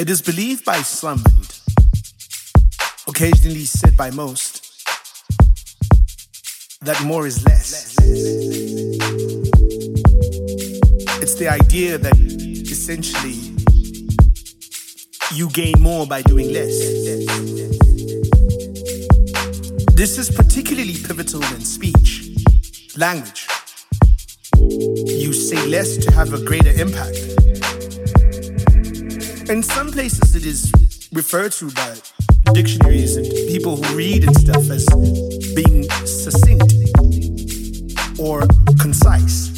It is believed by some and occasionally said by most that more is less. It's the idea that essentially you gain more by doing less. This is particularly pivotal in speech, language. You say less to have a greater impact. In some places, it is referred to by dictionaries and people who read and stuff as being succinct or concise.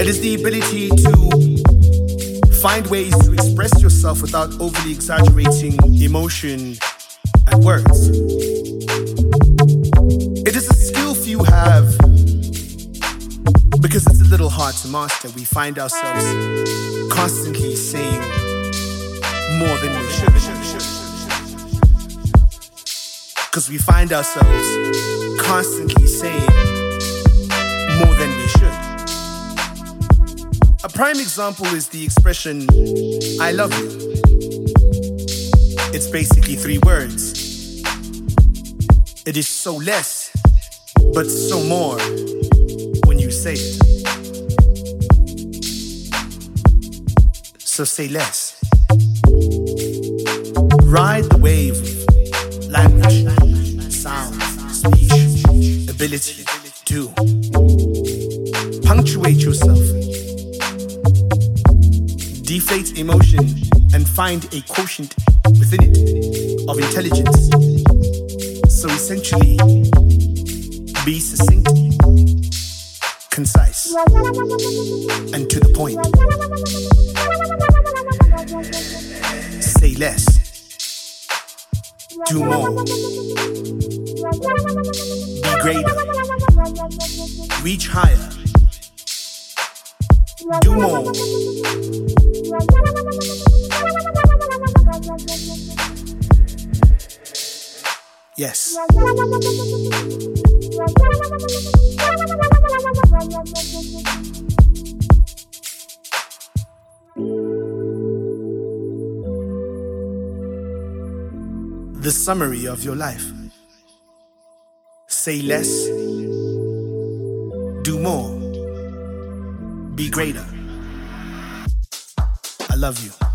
It is the ability to find ways to express yourself without overly exaggerating emotion and words. To master. We find ourselves constantly saying more than we should. Because we find ourselves constantly saying more than we should. A prime example is the expression, I love you. It's basically three words. It is so less, but so more when you say it. So say less. Ride the wave of language, sound, speech, ability, do. Punctuate yourself. Deflate emotion and find a quotient within it of intelligence. So essentially, be succinct, concise, and to the point. Say less, do more, be greater, reach higher, do more. Yes. The summary of your life. Say less, do more, be greater. I love you.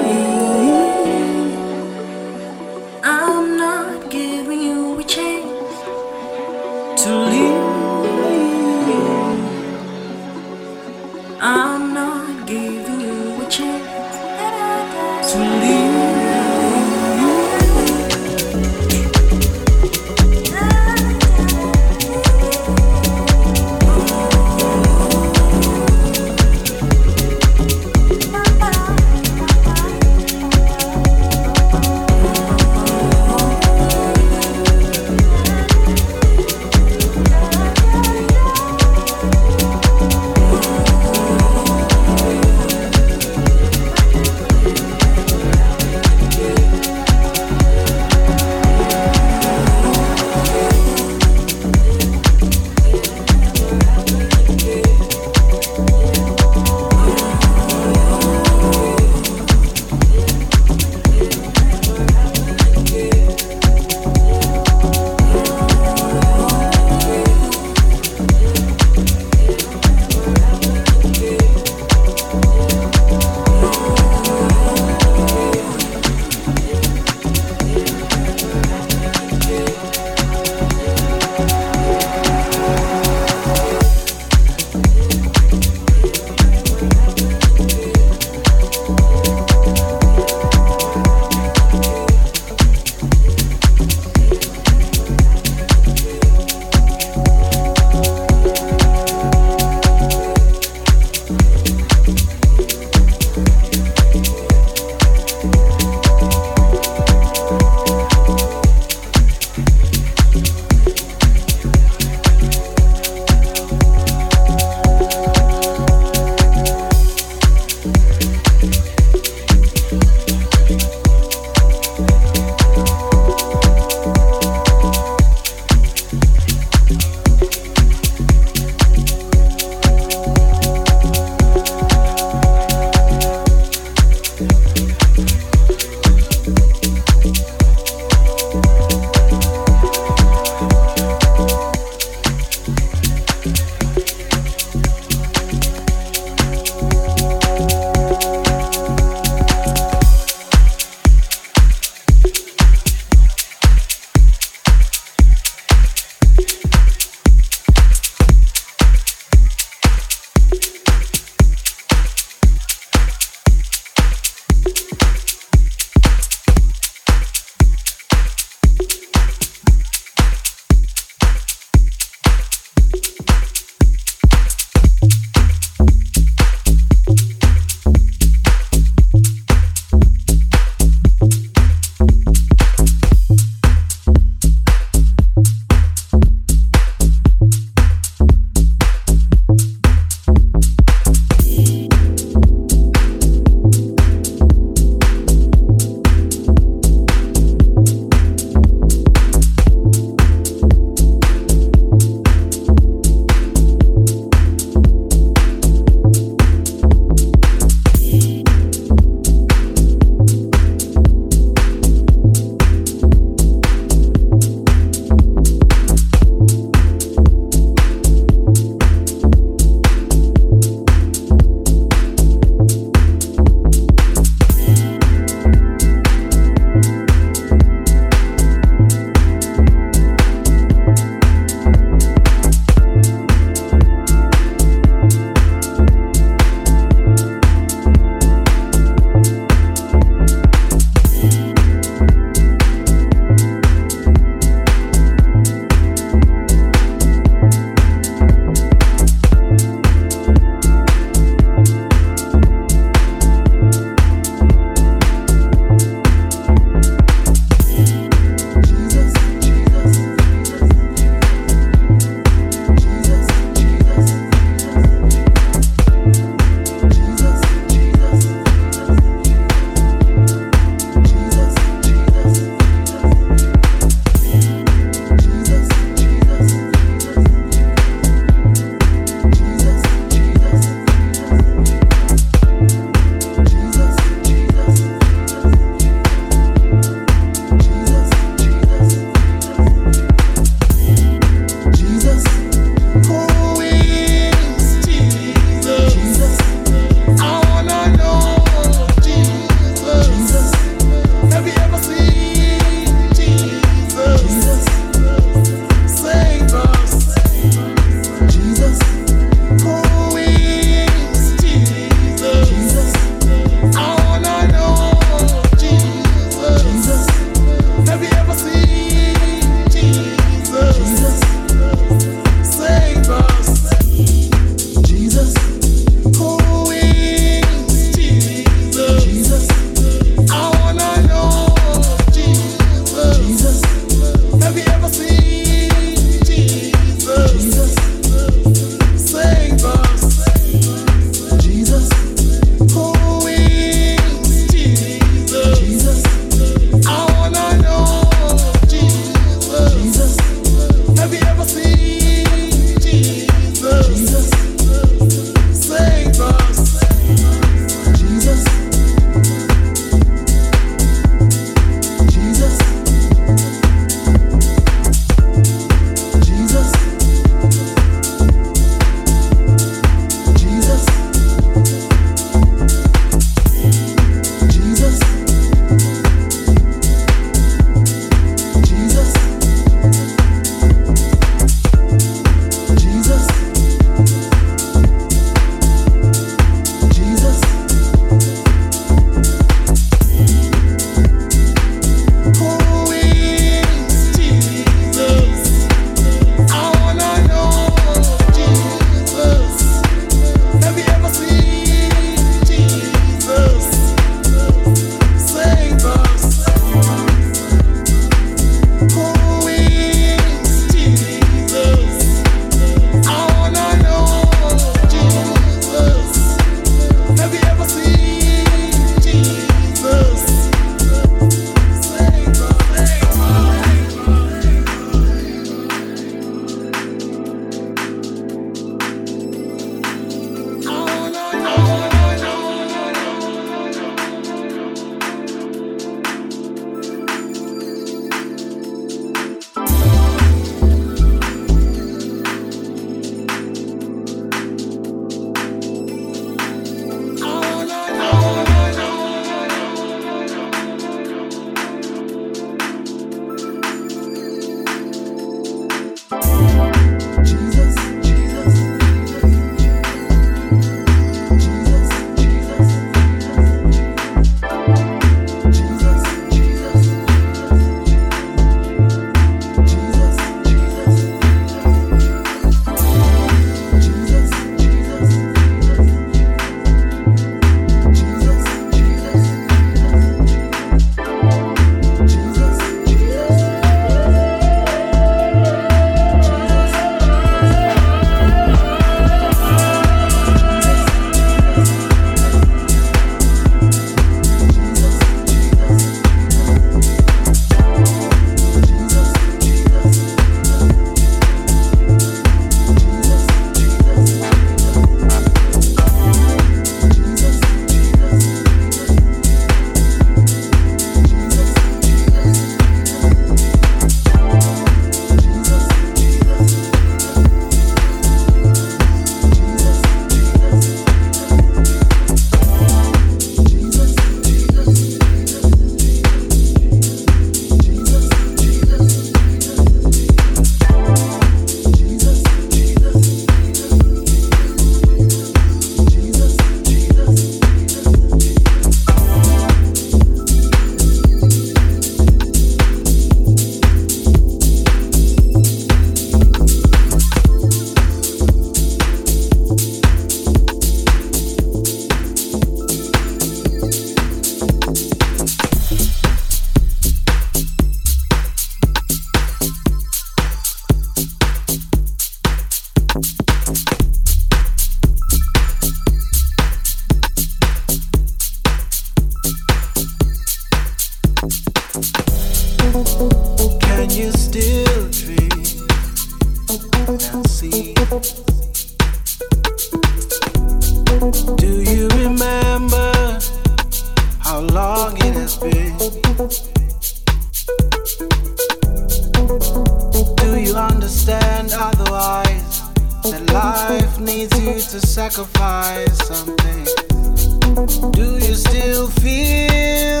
Do you still feel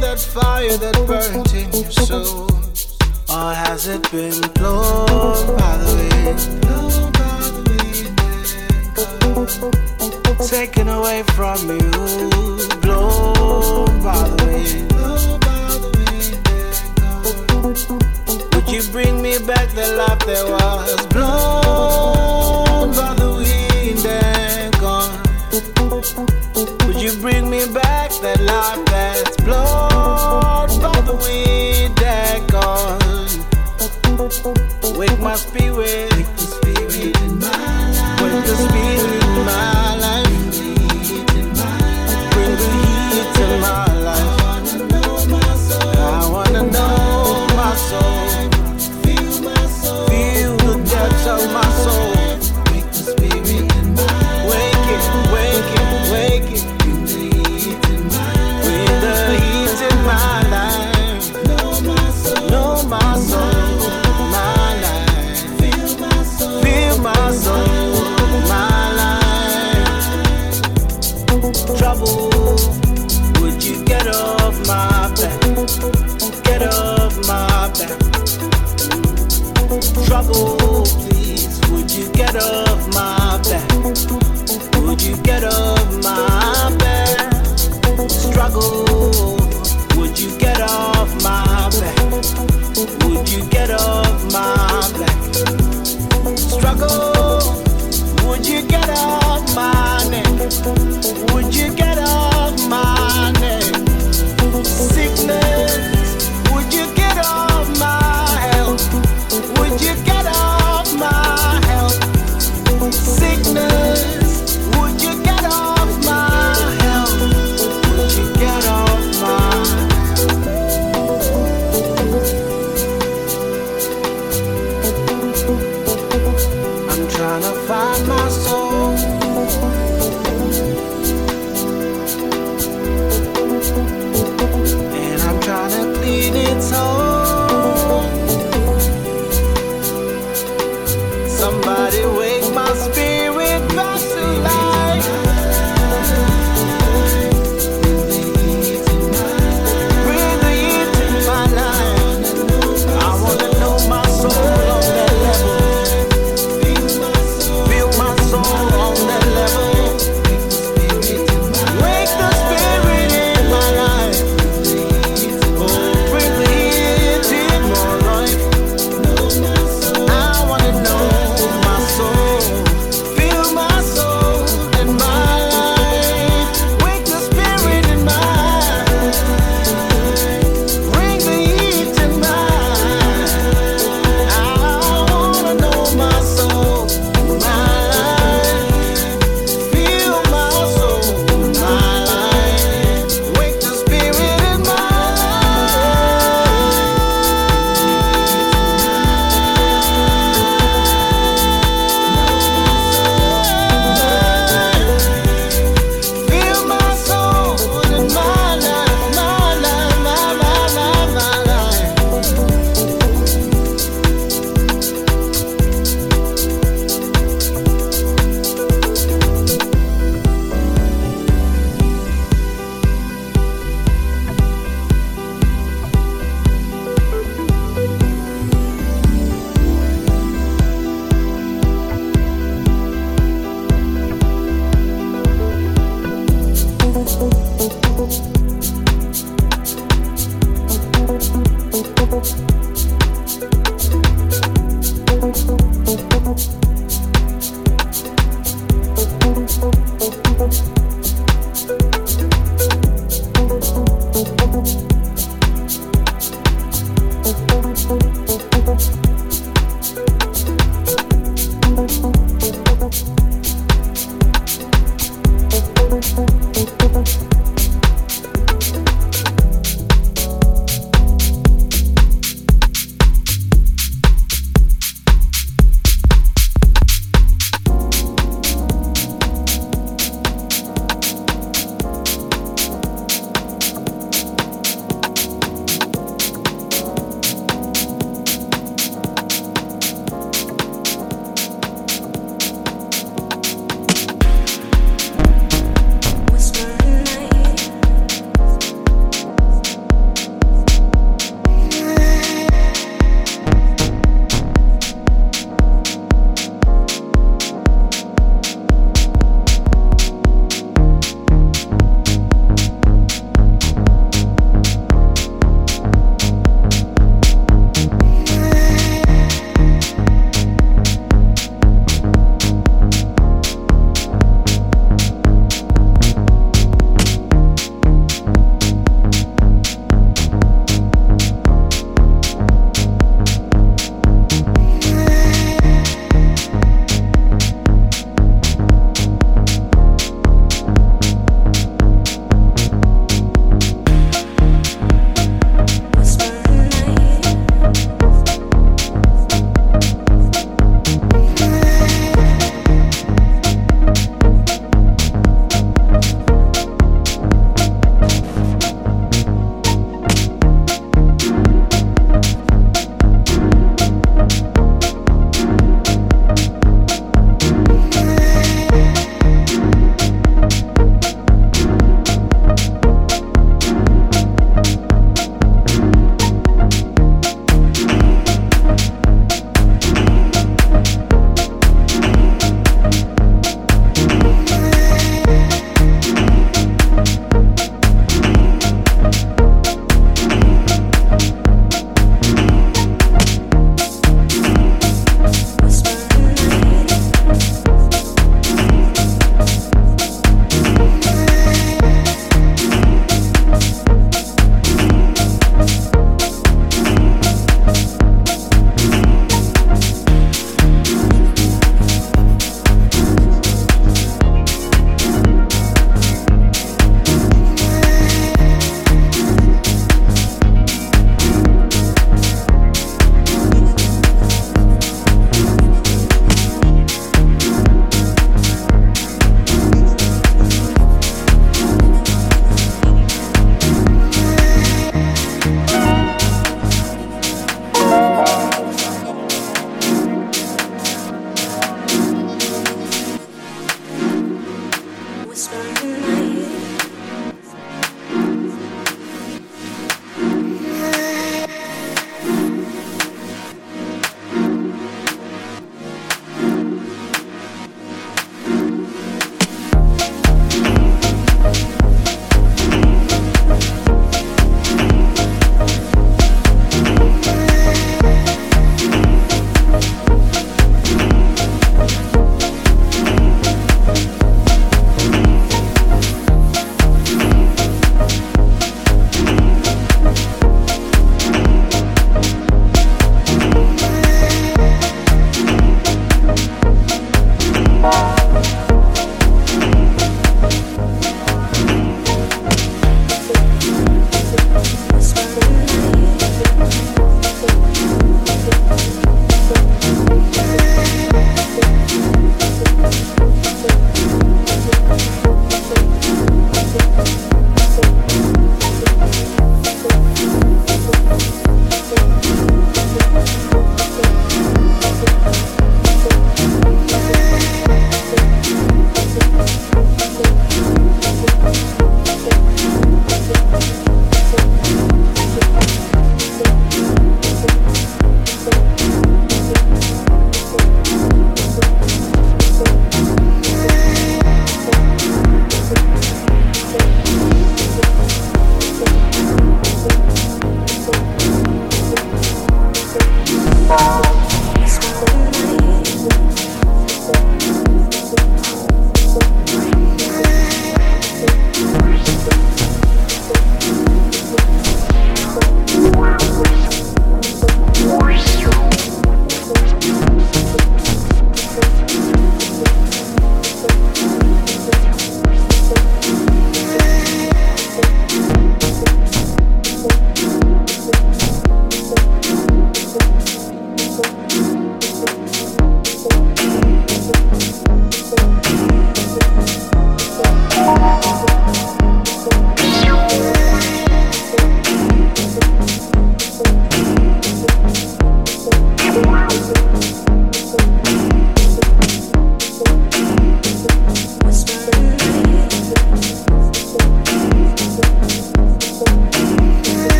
that fire that burnt in your soul? Or has it been blown by the wind? Taken away from you, blown by the wind. Would you bring me back the that was blown by the wind and gone? you bring me back that life